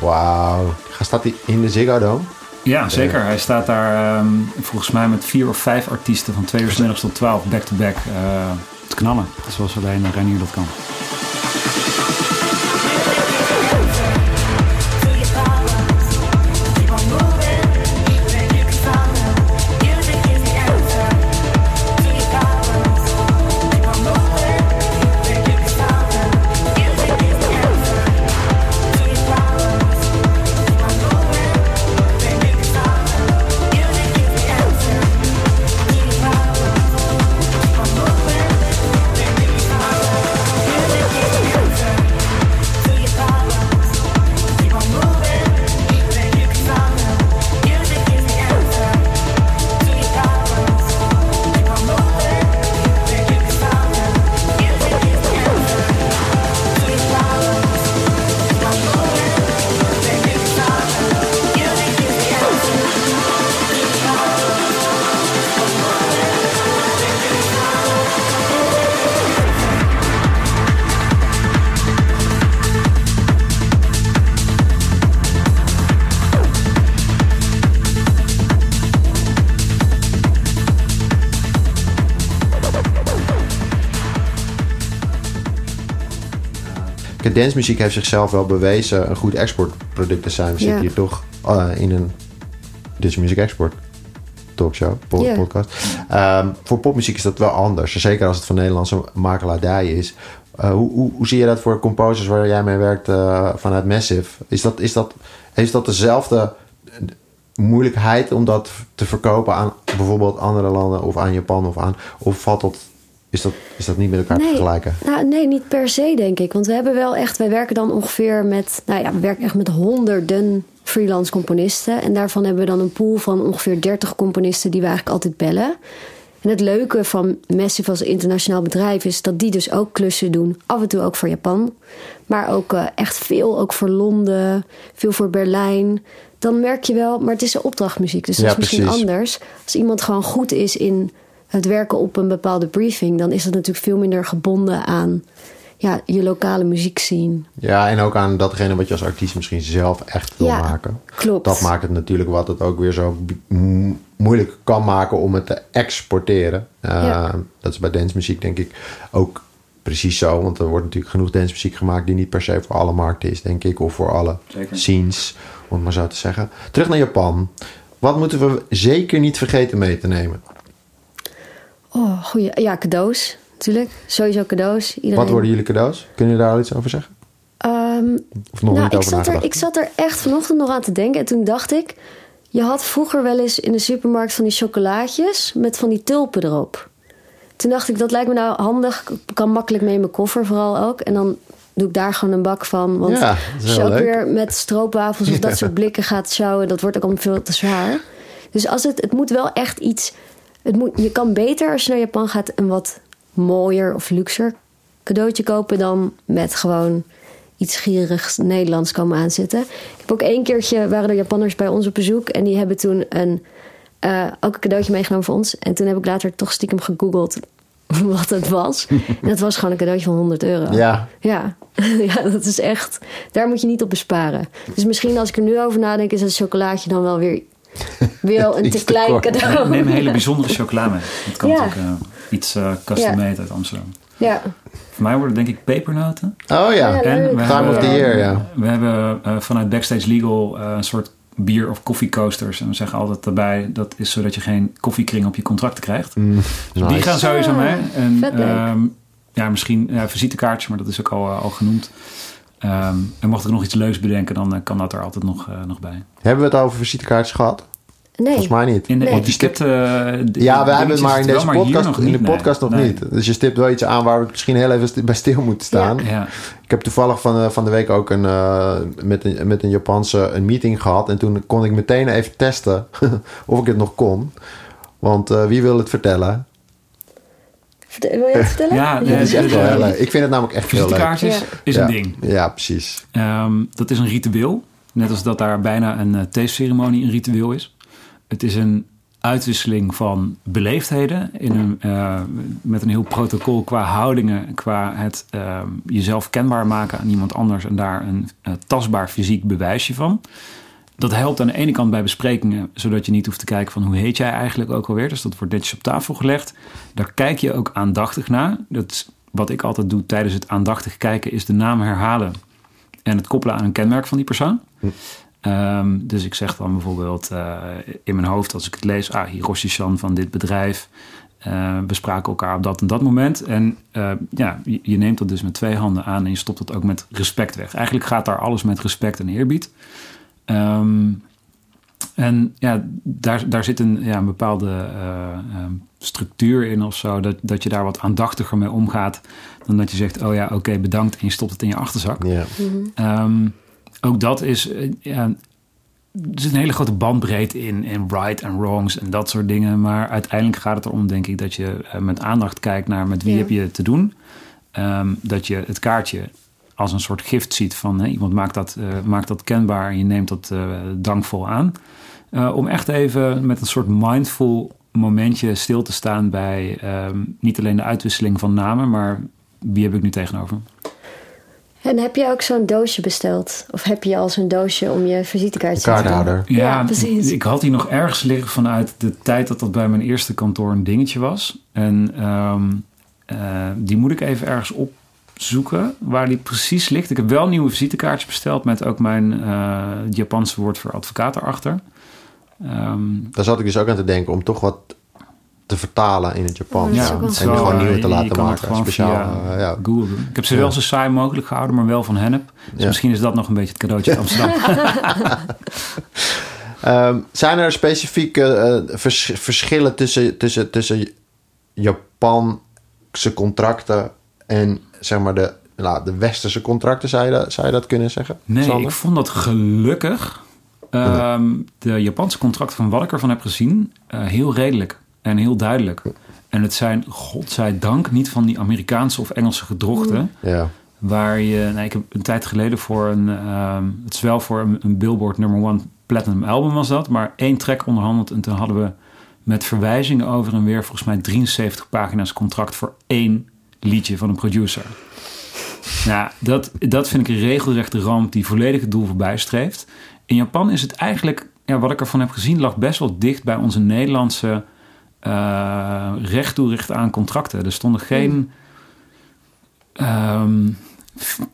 Wauw. Staat hij in de Ziggo Dome? Ja, zeker. Hij staat daar ehm, volgens mij met vier of vijf artiesten van twee uur 's middags tot twaalf back-to-back eh, te knallen. Zoals alleen Reinier dat kan. Dancemuziek heeft zichzelf wel bewezen een goed exportproduct te zijn. We Ja. zitten hier toch eh, in een Dutch Music Export talkshow, podcast. Ehm, voor popmuziek is dat wel anders. Zeker als het van Nederlandse makelaardij is. Eh, hoe, hoe, hoe zie je dat voor composers waar jij mee werkt eh, vanuit Massive? Is dat, is dat, heeft dat dezelfde moeilijkheid om dat te verkopen aan bijvoorbeeld andere landen of aan Japan of aan? Of valt dat, is, dat, is dat niet met elkaar te vergelijken? Nou, nee, niet per se, denk ik. Want we hebben wel echt, wij werken dan ongeveer met, nou ja, we werken echt met honderden freelance componisten. En daarvan hebben we dan een pool van ongeveer 30 componisten die we eigenlijk altijd bellen. En het leuke van Massive als internationaal bedrijf is dat die dus ook klussen doen. Af en toe ook voor Japan. Maar ook eh, echt veel ook voor Londen, veel voor Berlijn. dan merk je wel, maar het is een opdrachtmuziek, dus dat Ja, is misschien precies. anders. Als iemand gewoon goed is in het werken op een bepaalde briefing, dan is dat natuurlijk veel minder gebonden aan ja, je lokale muziekscene. Ja, en ook aan datgene wat je als artiest misschien zelf echt wil Ja, maken. klopt. Dat maakt het natuurlijk wat het ook weer zo moeilijk kan maken om het te exporteren. Uh, Ja. Dat is bij dancemuziek denk ik ook precies zo. Want er wordt natuurlijk genoeg dancemuziek gemaakt die niet per se voor alle markten is, denk ik. Of voor alle Zeker. scenes, om het maar zo te zeggen. Terug naar Japan. Wat moeten we zeker niet vergeten mee te nemen? Oh, goeie. Ja, cadeaus natuurlijk. Sowieso cadeaus. Iedereen. Wat worden jullie cadeaus? Kunnen jullie daar al iets over zeggen? Ehm, Of nog nou, niet ik over zat, er, ik zat er echt vanochtend nog aan te denken. En toen dacht ik... Je had vroeger wel eens in de supermarkt van die chocolaatjes... met van die tulpen erop. Toen dacht ik, dat lijkt me nou handig. Ik kan makkelijk mee in mijn koffer vooral ook. En dan doe ik daar gewoon een bak van. Want Ja, dat is als je ook leuk. weer met stroopwafels of dat soort blikken gaat sjouwen... dat wordt ook allemaal veel te zwaar. Dus als het, het moet wel echt iets... Het moet, je kan beter als je naar Japan gaat... een wat mooier of luxer cadeautje kopen... dan met gewoon iets gierigs Nederlands komen aanzetten. Ik heb ook één keertje, waren er Japanners bij ons op bezoek... en die hebben toen een, eh, ook een cadeautje meegenomen voor ons. En toen heb ik later toch stiekem gegoogeld wat het was. En het was gewoon een cadeautje van 100 euro. Ja, Ja. ja, dat is echt... Daar moet je niet op besparen. Dus misschien als ik er nu over nadenk... is het chocolaatje dan wel weer, weer een te klein cadeau. Neem een hele bijzondere chocola mee. Dat kan Ja. natuurlijk eh, iets eh custom made uit Amsterdam. Ja. Voor mij worden het denk ik pepernoten. oh ja. En we Time hebben, of the year, ja. We hebben eh, vanuit Backstage Legal eh, een soort bier- of koffiecoasters. En we zeggen altijd daarbij, dat is zodat je geen koffiekring op je contracten krijgt. Mm, Dus die gaan sowieso mee. En, ehm, ja, misschien ja, visitekaartjes, maar dat is ook al, al genoemd. Ehm, en mocht ik nog iets leuks bedenken, dan eh, kan dat er altijd nog, eh, nog bij. Hebben we het over visitekaartjes gehad? Nee. Volgens mij niet. In de Nee. etiketten... eh, de- Ja, we hebben het maar in deze podcast, nog in de nee. podcast nog Nee. niet. Dus je stipt wel iets aan waar we misschien heel even bij stil moeten staan. Ja, Ik heb toevallig van, eh, van de week ook een, eh, met, een, met een Japanse een meeting gehad. En toen kon ik meteen even testen of ik het nog kon. Want eh, wie wil het vertellen? Wil je het vertellen? Ja, Dat nee, is echt wel de- heel leuk. Ik vind het namelijk echt heel leuk. visitekaartjes is ja. een ding. Ja, precies. Ehm, dat is een ritueel. Net als dat daar bijna een uh, theeceremonie een ritueel is. Het is een uitwisseling van beleefdheden. In een, eh, met een heel protocol qua houdingen. Qua het ehm, jezelf kenbaar maken aan iemand anders. En daar een eh, tastbaar fysiek bewijsje van. Dat helpt aan de ene kant bij besprekingen. Zodat je niet hoeft te kijken van hoe heet jij eigenlijk ook alweer. Dus dat wordt netjes op tafel gelegd. Daar kijk je ook aandachtig naar. Dat is wat ik altijd doe tijdens het aandachtig kijken. Is de naam herhalen en het koppelen aan een kenmerk van die persoon. Ehm, dus ik zeg dan bijvoorbeeld eh, in mijn hoofd als ik het lees, ah, Hiroshi-san van dit bedrijf. Eh, we spraken elkaar op dat en dat moment. En eh, ja, je, je neemt dat dus met twee handen aan en je stopt het ook met respect weg. Eigenlijk gaat daar alles met respect en eerbied. Ehm, en ja, daar, daar zit een, ja, een bepaalde eh, ehm, structuur in of zo. Dat, dat je daar wat aandachtiger mee omgaat. Dan dat je zegt, oh ja, oké, bedankt. En je stopt het in je achterzak. Ja. Ehm, ook dat is. eh, ja, er zit een hele grote bandbreedte in, in right en wrongs en dat soort dingen. Maar uiteindelijk gaat het erom, denk ik, dat je eh, met aandacht kijkt naar met wie Ja. heb je te doen. Ehm, dat je het kaartje als een soort gift ziet van hè, iemand maakt dat, eh, maakt dat kenbaar en je neemt dat eh, dankvol aan. Eh, om echt even met een soort mindful momentje stil te staan bij ehm, niet alleen de uitwisseling van namen, maar wie heb ik nu tegenover? En heb je ook zo'n doosje besteld? Of heb je al zo'n doosje om je visitekaartje te Kaarthouder. doen? Ja, precies. Ik had die nog ergens liggen vanuit de tijd dat dat bij mijn eerste kantoor een dingetje was. En ehm, eh, die moet ik even ergens opzoeken waar die precies ligt. Ik heb wel nieuwe visitekaartjes besteld met ook mijn eh, Japanse woord voor advocaat erachter. Ehm, Daar zat ik dus ook aan te denken om toch wat te vertalen in het Japans. Dat is ja, en gewoon nieuwe te je laten maken. Speciaal. via eh, ja. Google doen. Ik heb ze Ja. wel zo saai mogelijk gehouden, maar wel van hennep. Dus Ja. misschien is dat nog een beetje het cadeautje uit Amsterdam. Ehm, zijn er specifieke eh, vers- verschillen tussen, tussen, tussen Japanse contracten en zeg maar de, nou, de westerse contracten? Zou je, dat, zou je dat kunnen zeggen? Nee, Sander? ik vond dat gelukkig. ehm, de Japanse contracten van wat ik ervan heb gezien, eh, heel redelijk en heel duidelijk. En het zijn, godzijdank, niet van die Amerikaanse of Engelse gedrochten. Ja. Waar je, nou, ik heb een tijd geleden voor een, ehm, het is wel voor een, een Billboard number one platinum album was dat, maar één track onderhandeld. En toen hadden we met verwijzingen over en weer volgens mij 73 pagina's contract voor één liedje van een producer. Nou, dat, dat vind ik een regelrechte ramp die volledig het doel voorbij streeft. In Japan is het eigenlijk, ja, wat ik ervan heb gezien, lag best wel dicht bij onze Nederlandse eh recht aan contracten. Er stonden geen ehm,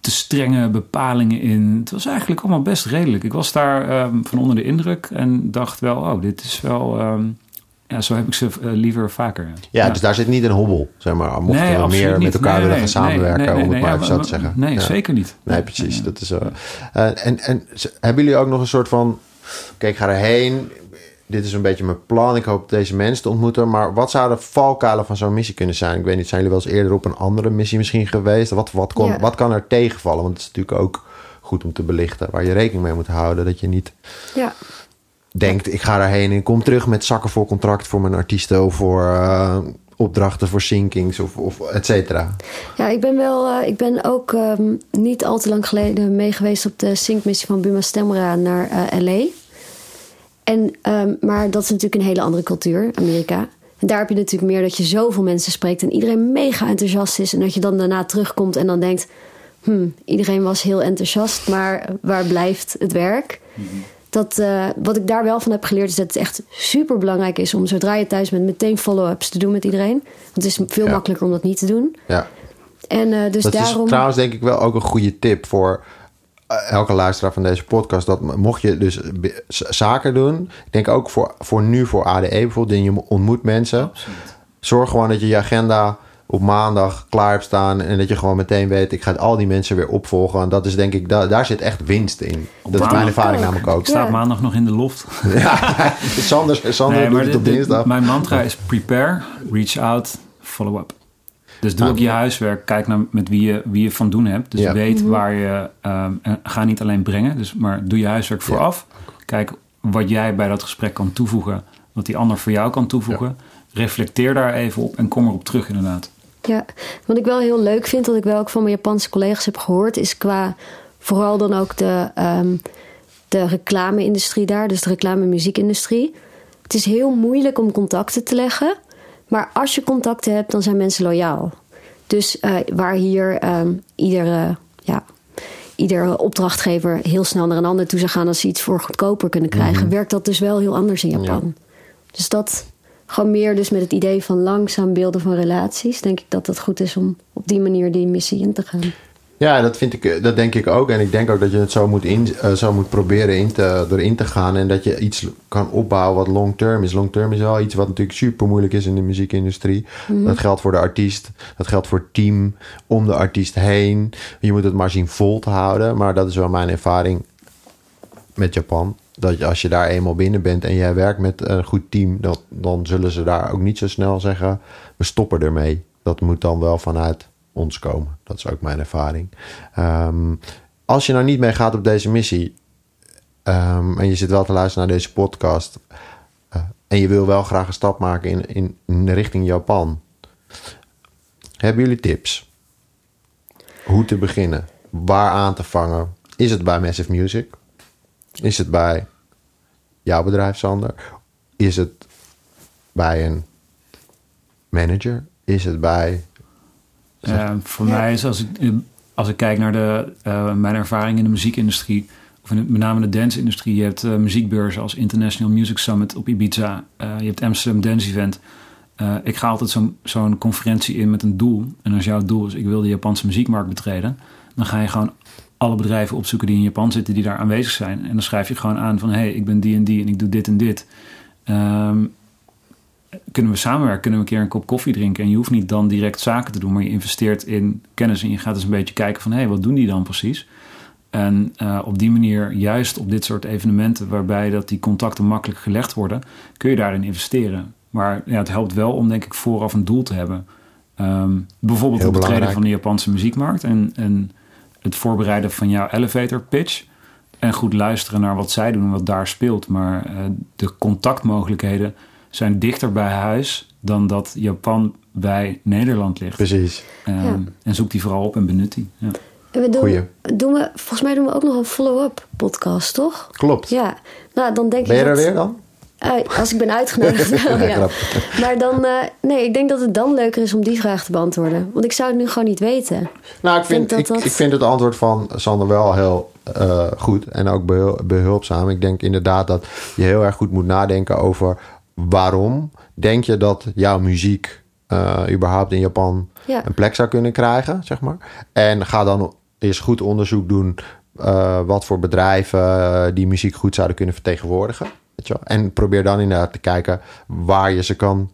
te strenge bepalingen in. Het was eigenlijk allemaal best redelijk. Ik was daar ehm, van onder de indruk en dacht wel, oh, dit is wel. ehm, ja, zo heb ik ze eh, liever vaker. Ja, dus daar zit niet een hobbel, zeg maar. Mochten we absoluut meer niet. met elkaar Nee, willen nee, gaan nee, samenwerken, nee, nee, om het nee, maar ja, even zo te zeggen. Nee, Ja. zeker niet. Nee, precies. Dat is, zo. Eh, en, en hebben jullie ook nog een soort van... Kijk, ik ga erheen. Dit is een beetje mijn plan. Ik hoop deze mensen te ontmoeten. Maar wat zou de valkuilen van zo'n missie kunnen zijn? Ik weet niet, zijn jullie wel eens eerder op een andere missie misschien geweest? Wat, wat, kon, Ja. wat kan er tegenvallen? Want het is natuurlijk ook goed om te belichten... waar je rekening mee moet houden. Dat je niet Ja, denkt, ik ga daarheen en kom terug met zakken vol contract voor mijn artiesten... of voor eh, opdrachten voor sinkings of, of et cetera. ja ik ben wel. eh, ik ben ook ehm, niet al te lang geleden mee geweest op de syncmissie van Buma Stemra naar eh, LA. En, ehm, maar dat is natuurlijk een hele andere cultuur, Amerika. En daar heb je natuurlijk meer dat je zoveel mensen spreekt en iedereen mega enthousiast is. En dat je dan daarna terugkomt en dan denkt: hmm, iedereen was heel enthousiast, maar waar blijft het werk? Dat, eh, wat ik daar wel van heb geleerd is dat het echt super belangrijk is om zodra je thuis bent meteen follow-ups te doen met iedereen. Want het is veel Ja. makkelijker om dat niet te doen. Ja. En eh, dus dat daarom. is trouwens denk ik wel ook een goede tip voor eh, elke luisteraar van deze podcast. Dat mocht je dus zaken doen. Ik denk ook voor, voor nu voor ADE bijvoorbeeld. En je ontmoet mensen. Zorg gewoon dat je je agenda op maandag klaar hebt staan. En dat je gewoon meteen weet, ik ga al die mensen weer opvolgen. En dat is denk ik, da- daar zit echt winst in. Dat is mijn ervaring ook. namelijk ook. Ik sta Ja. maandag nog in de loft. Sander, Sander Nee, doet het dit- op dit- dinsdag. Mijn mantra is prepare, reach out, follow up. Dus doe Ah. ook je huiswerk. Kijk naar met wie je, wie je van doen hebt. Dus Ja. weet waar je... ehm, en ga niet alleen brengen, dus, maar doe je huiswerk vooraf. Kijk wat jij bij dat gesprek kan toevoegen. Wat die ander voor jou kan toevoegen. Reflecteer daar even op en kom erop terug inderdaad. Ja, wat ik wel heel leuk vind, wat ik wel ook van mijn Japanse collega's heb gehoord, is qua vooral dan ook de, ehm, de reclame-industrie daar, dus de reclame-muziekindustrie. Het is heel moeilijk om contacten te leggen, maar als je contacten hebt, dan zijn mensen loyaal. Dus eh, waar hier ehm, iedere, ja, iedere opdrachtgever heel snel naar een ander toe zou gaan als ze iets voor goedkoper kunnen krijgen, werkt dat dus wel heel anders in Japan. Dus dat gewoon meer dus met het idee van langzaam beelden van relaties. Denk ik dat het goed is om op die manier die missie in te gaan. Ja, dat, vind ik, eh, dat denk ik ook. En ik denk ook dat je het zo moet, in, eh, zo moet proberen in te, erin te gaan. En dat je iets kan opbouwen wat long term is. Long term is wel iets wat natuurlijk super moeilijk is in de muziekindustrie. Dat geldt voor de artiest. Dat geldt voor het team om de artiest heen. Je moet het maar zien vol te houden. Maar dat is wel mijn ervaring met Japan. Dat als je daar eenmaal binnen bent en jij werkt met een goed team, dan, dan zullen ze daar ook niet zo snel zeggen: we stoppen ermee. Dat moet dan wel vanuit ons komen. Dat is ook mijn ervaring. Ehm, als je nou niet mee gaat op deze missie ehm, en je zit wel te luisteren naar deze podcast eh, en je wil wel graag een stap maken in, in, in richting Japan, hebben jullie tips? Hoe te beginnen? Waar aan te vangen? Is het bij Massive Music? Is het bij jouw bedrijf, Sander? Is het bij een manager? Is het bij. Eh, voor mij is als ik, als ik kijk naar de, eh, mijn ervaring in de muziekindustrie, of in, met name de dance-industrie, je hebt eh, muziekbeurzen als International Music Summit op Ibiza, Eh, je hebt Amsterdam Dance Event. Ik ga altijd zo'n zo'n conferentie in met een doel. En als jouw doel is, ik wil de Japanse muziekmarkt betreden, dan ga je gewoon alle bedrijven opzoeken die in Japan zitten, die daar aanwezig zijn. En dan schrijf je gewoon aan van, hé, hey, ik ben die en die en ik doe dit en dit. Ehm, kunnen we samenwerken? Kunnen we een keer een kop koffie drinken? En je hoeft niet dan direct zaken te doen, maar je investeert in kennis en je gaat eens een beetje kijken van hé, hey, wat doen die dan precies? En eh, op die manier, juist op dit soort evenementen waarbij dat die contacten makkelijk gelegd worden, kun je daarin investeren. Maar ja, het helpt wel om denk ik vooraf een doel te hebben. Ehm, bijvoorbeeld Heel het betreden van de Japanse muziekmarkt en, en het voorbereiden van jouw elevator pitch. En goed luisteren naar wat zij doen en wat daar speelt. Maar eh, de contactmogelijkheden zijn dichter bij huis dan dat Japan bij Nederland ligt. Precies. Ehm, Ja. En zoek die vooral op en benut die. Ja. En we doen, Goeie. doen we, volgens mij doen we ook nog een follow-up podcast, toch? Klopt. Ja, nou dan denk Ben je ik er dat... weer dan? Eh, als ik ben uitgenodigd wel, Ja. Maar dan, eh, nee, ik denk dat het dan leuker is om die vraag te beantwoorden. Want ik zou het nu gewoon niet weten. Nou, ik vind, ik, dat ik vind het antwoord van Sander wel heel eh, goed en ook behul- behulpzaam. Ik denk inderdaad dat je heel erg goed moet nadenken over waarom denk je dat jouw muziek eh, überhaupt in Japan Ja. een plek zou kunnen krijgen, zeg maar. En ga dan eens goed onderzoek doen eh, wat voor bedrijven die muziek goed zouden kunnen vertegenwoordigen. Weet je wel? En probeer dan inderdaad te kijken waar je ze kan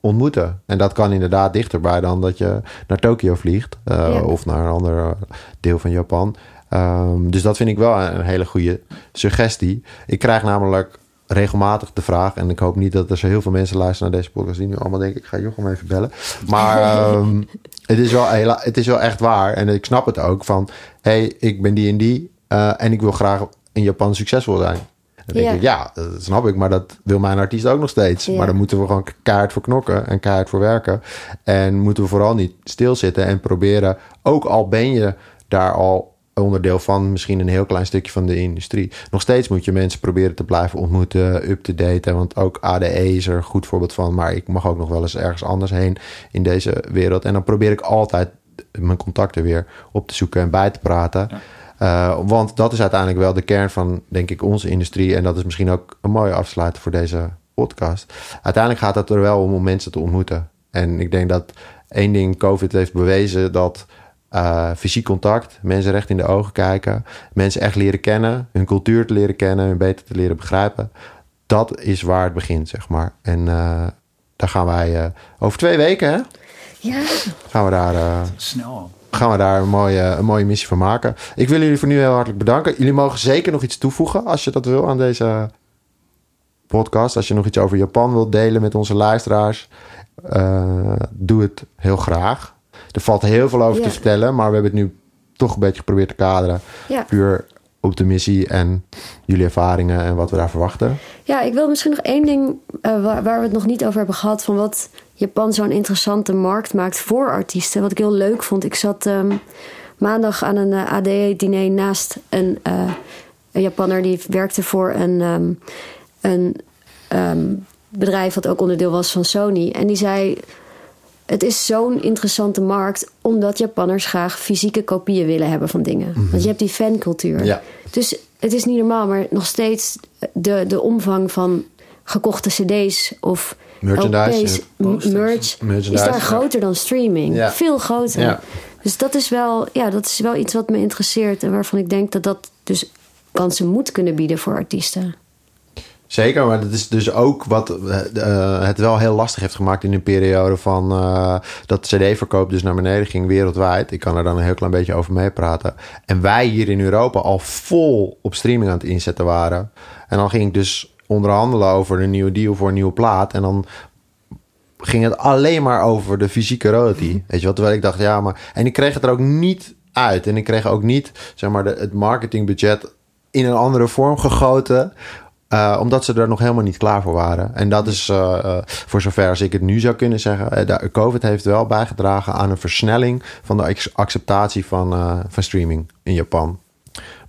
ontmoeten. En dat kan inderdaad dichterbij dan dat je naar Tokio vliegt. eh, Ja. Of naar een ander deel van Japan. Ehm, dus dat vind ik wel een hele goede suggestie. Ik krijg namelijk regelmatig de vraag... en ik hoop niet dat er zo heel veel mensen luisteren naar deze podcast... die nu allemaal denken, ik ga Jochem even bellen. Maar ehm, het, is wel het is wel echt waar. En ik snap het ook van... hey, ik ben die en die... eh, en ik wil graag in Japan succesvol zijn. Dan denk Ja. ik, ja, dat snap ik, maar dat wil mijn artiest ook nog steeds. Ja. Maar dan moeten we gewoon keihard voor knokken en keihard voor werken. En moeten we vooral niet stilzitten en proberen, ook al ben je daar al onderdeel van, misschien een heel klein stukje van de industrie. Nog steeds moet je mensen proberen te blijven ontmoeten, up-to-date. Want ook ADE is er een goed voorbeeld van. Maar ik mag ook nog wel eens ergens anders heen in deze wereld. En dan probeer ik altijd mijn contacten weer op te zoeken en bij te praten. Uh, want dat is uiteindelijk wel de kern van, denk ik, onze industrie. En dat is misschien ook een mooie afsluiter voor deze podcast. Uiteindelijk gaat het er wel om om mensen te ontmoeten. En ik denk dat één ding COVID heeft bewezen... dat uh, fysiek contact, mensen recht in de ogen kijken... mensen echt leren kennen, hun cultuur te leren kennen... hun beter te leren begrijpen. Dat is waar het begint, zeg maar. En uh, daar gaan wij uh, over twee weken, hè? Ja. Gaan we daar... uh, Snel gaan we daar een mooie, een mooie missie van maken. Ik wil jullie voor nu heel hartelijk bedanken. Jullie mogen zeker nog iets toevoegen als je dat wil aan deze podcast. Als je nog iets over Japan wilt delen met onze luisteraars, uh, doe het heel graag. Er valt heel veel over Ja. te vertellen, maar we hebben het nu toch een beetje geprobeerd te kaderen. Ja. Puur op de missie en jullie ervaringen en wat we daar verwachten. Ja, ik wil misschien nog één ding uh, waar, we het nog niet over hebben gehad. Van wat Japan zo'n interessante markt maakt voor artiesten. Wat ik heel leuk vond. Ik zat um, maandag aan een uh, ADE-diner naast een, uh, een Japanner die werkte voor een, um, een um, bedrijf wat ook onderdeel was van Sony. En die zei. Het is zo'n interessante markt omdat Japanners graag fysieke kopieën willen hebben van dingen. Mm -hmm. Want je hebt die fancultuur. Ja. Dus het is niet normaal, maar nog steeds de, de omvang van gekochte CD's of merchandise, LP's, merch, merchandise, is daar groter dan streaming. Ja. Veel groter. Ja. Dus dat is, wel, ja, dat is wel iets wat me interesseert en waarvan ik denk dat dat dus kansen moet kunnen bieden voor artiesten. Zeker, maar dat is dus ook wat uh, het wel heel lastig heeft gemaakt in een periode van uh, dat CD-verkoop dus naar beneden ging wereldwijd. Ik kan er dan een heel klein beetje over meepraten. En wij hier in Europa al vol op streaming aan het inzetten waren. En dan ging ik dus onderhandelen over een nieuwe deal voor een nieuwe plaat. En dan ging het alleen maar over de fysieke royalty. Weet je wat? Terwijl ik dacht, ja, maar. En ik kreeg het er ook niet uit. En ik kreeg ook niet, zeg maar, de, het marketingbudget in een andere vorm gegoten. Uh, omdat ze er nog helemaal niet klaar voor waren. En dat is, uh, uh, voor zover als ik het nu zou kunnen zeggen... De COVID heeft wel bijgedragen aan een versnelling... van de acceptatie van, van streaming in Japan.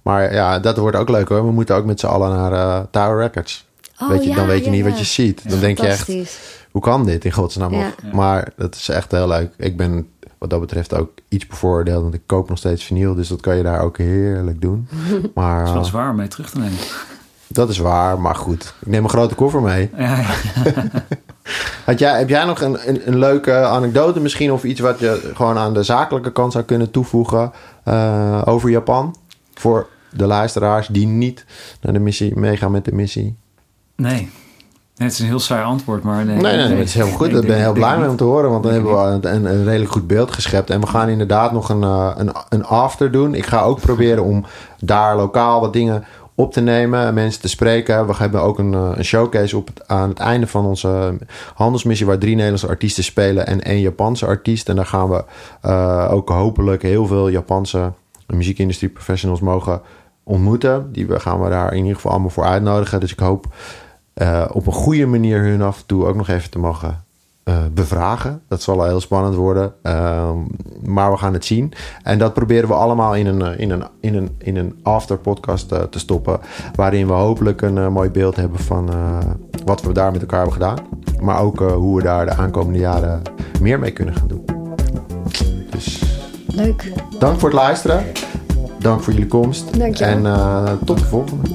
Maar ja, dat wordt ook leuk hoor. We moeten ook met z'n allen naar Tower Records. Oh, weet je, ja, dan weet je ja, niet ja. wat je ziet. Dan denk je echt, hoe kan dit in godsnaam? Ja. Maar dat is echt heel leuk. Ik ben wat dat betreft ook iets bevoordeeld. Want ik koop nog steeds vinyl. Dus dat kan je daar ook heerlijk doen. Maar, Het is wel zwaar om mee terug te nemen. Dat is waar, maar goed. Ik neem een grote koffer mee. Ja, ja. Had jij, heb jij nog een, een, een, leuke anekdote misschien... of iets wat je gewoon aan de zakelijke kant zou kunnen toevoegen... Uh, over Japan? Voor de luisteraars die niet naar de missie meegaan met de missie. Nee. nee het is een heel saai antwoord, maar nee. Nee, nee, nee het is heel goed. Daar ben ik heel blij mee om te horen. Want dan hebben we een, een, redelijk goed beeld geschept. En we gaan inderdaad nog een, uh, een, een after doen. Ik ga ook proberen om daar lokaal wat dingen op te nemen, mensen te spreken. We hebben ook een, een showcase op aan het einde van onze handelsmissie... waar drie Nederlandse artiesten spelen en één Japanse artiest. En daar gaan we uh, ook hopelijk heel veel Japanse muziekindustrie professionals mogen ontmoeten. Die gaan we daar in ieder geval allemaal voor uitnodigen. Dus ik hoop op een goede manier hun af en toe ook nog even te mogen eh, bevragen. Dat zal heel spannend worden. Ehm, maar we gaan het zien. En dat proberen we allemaal in een, eh, in een, in een, in een after podcast eh, te stoppen. Waarin we hopelijk een mooi beeld hebben van wat we daar met elkaar hebben gedaan. Maar ook hoe we daar de aankomende jaren meer mee kunnen gaan doen. Dus Leuk. dank voor het luisteren. Dank voor jullie komst. Dankjewel. En eh, tot de volgende.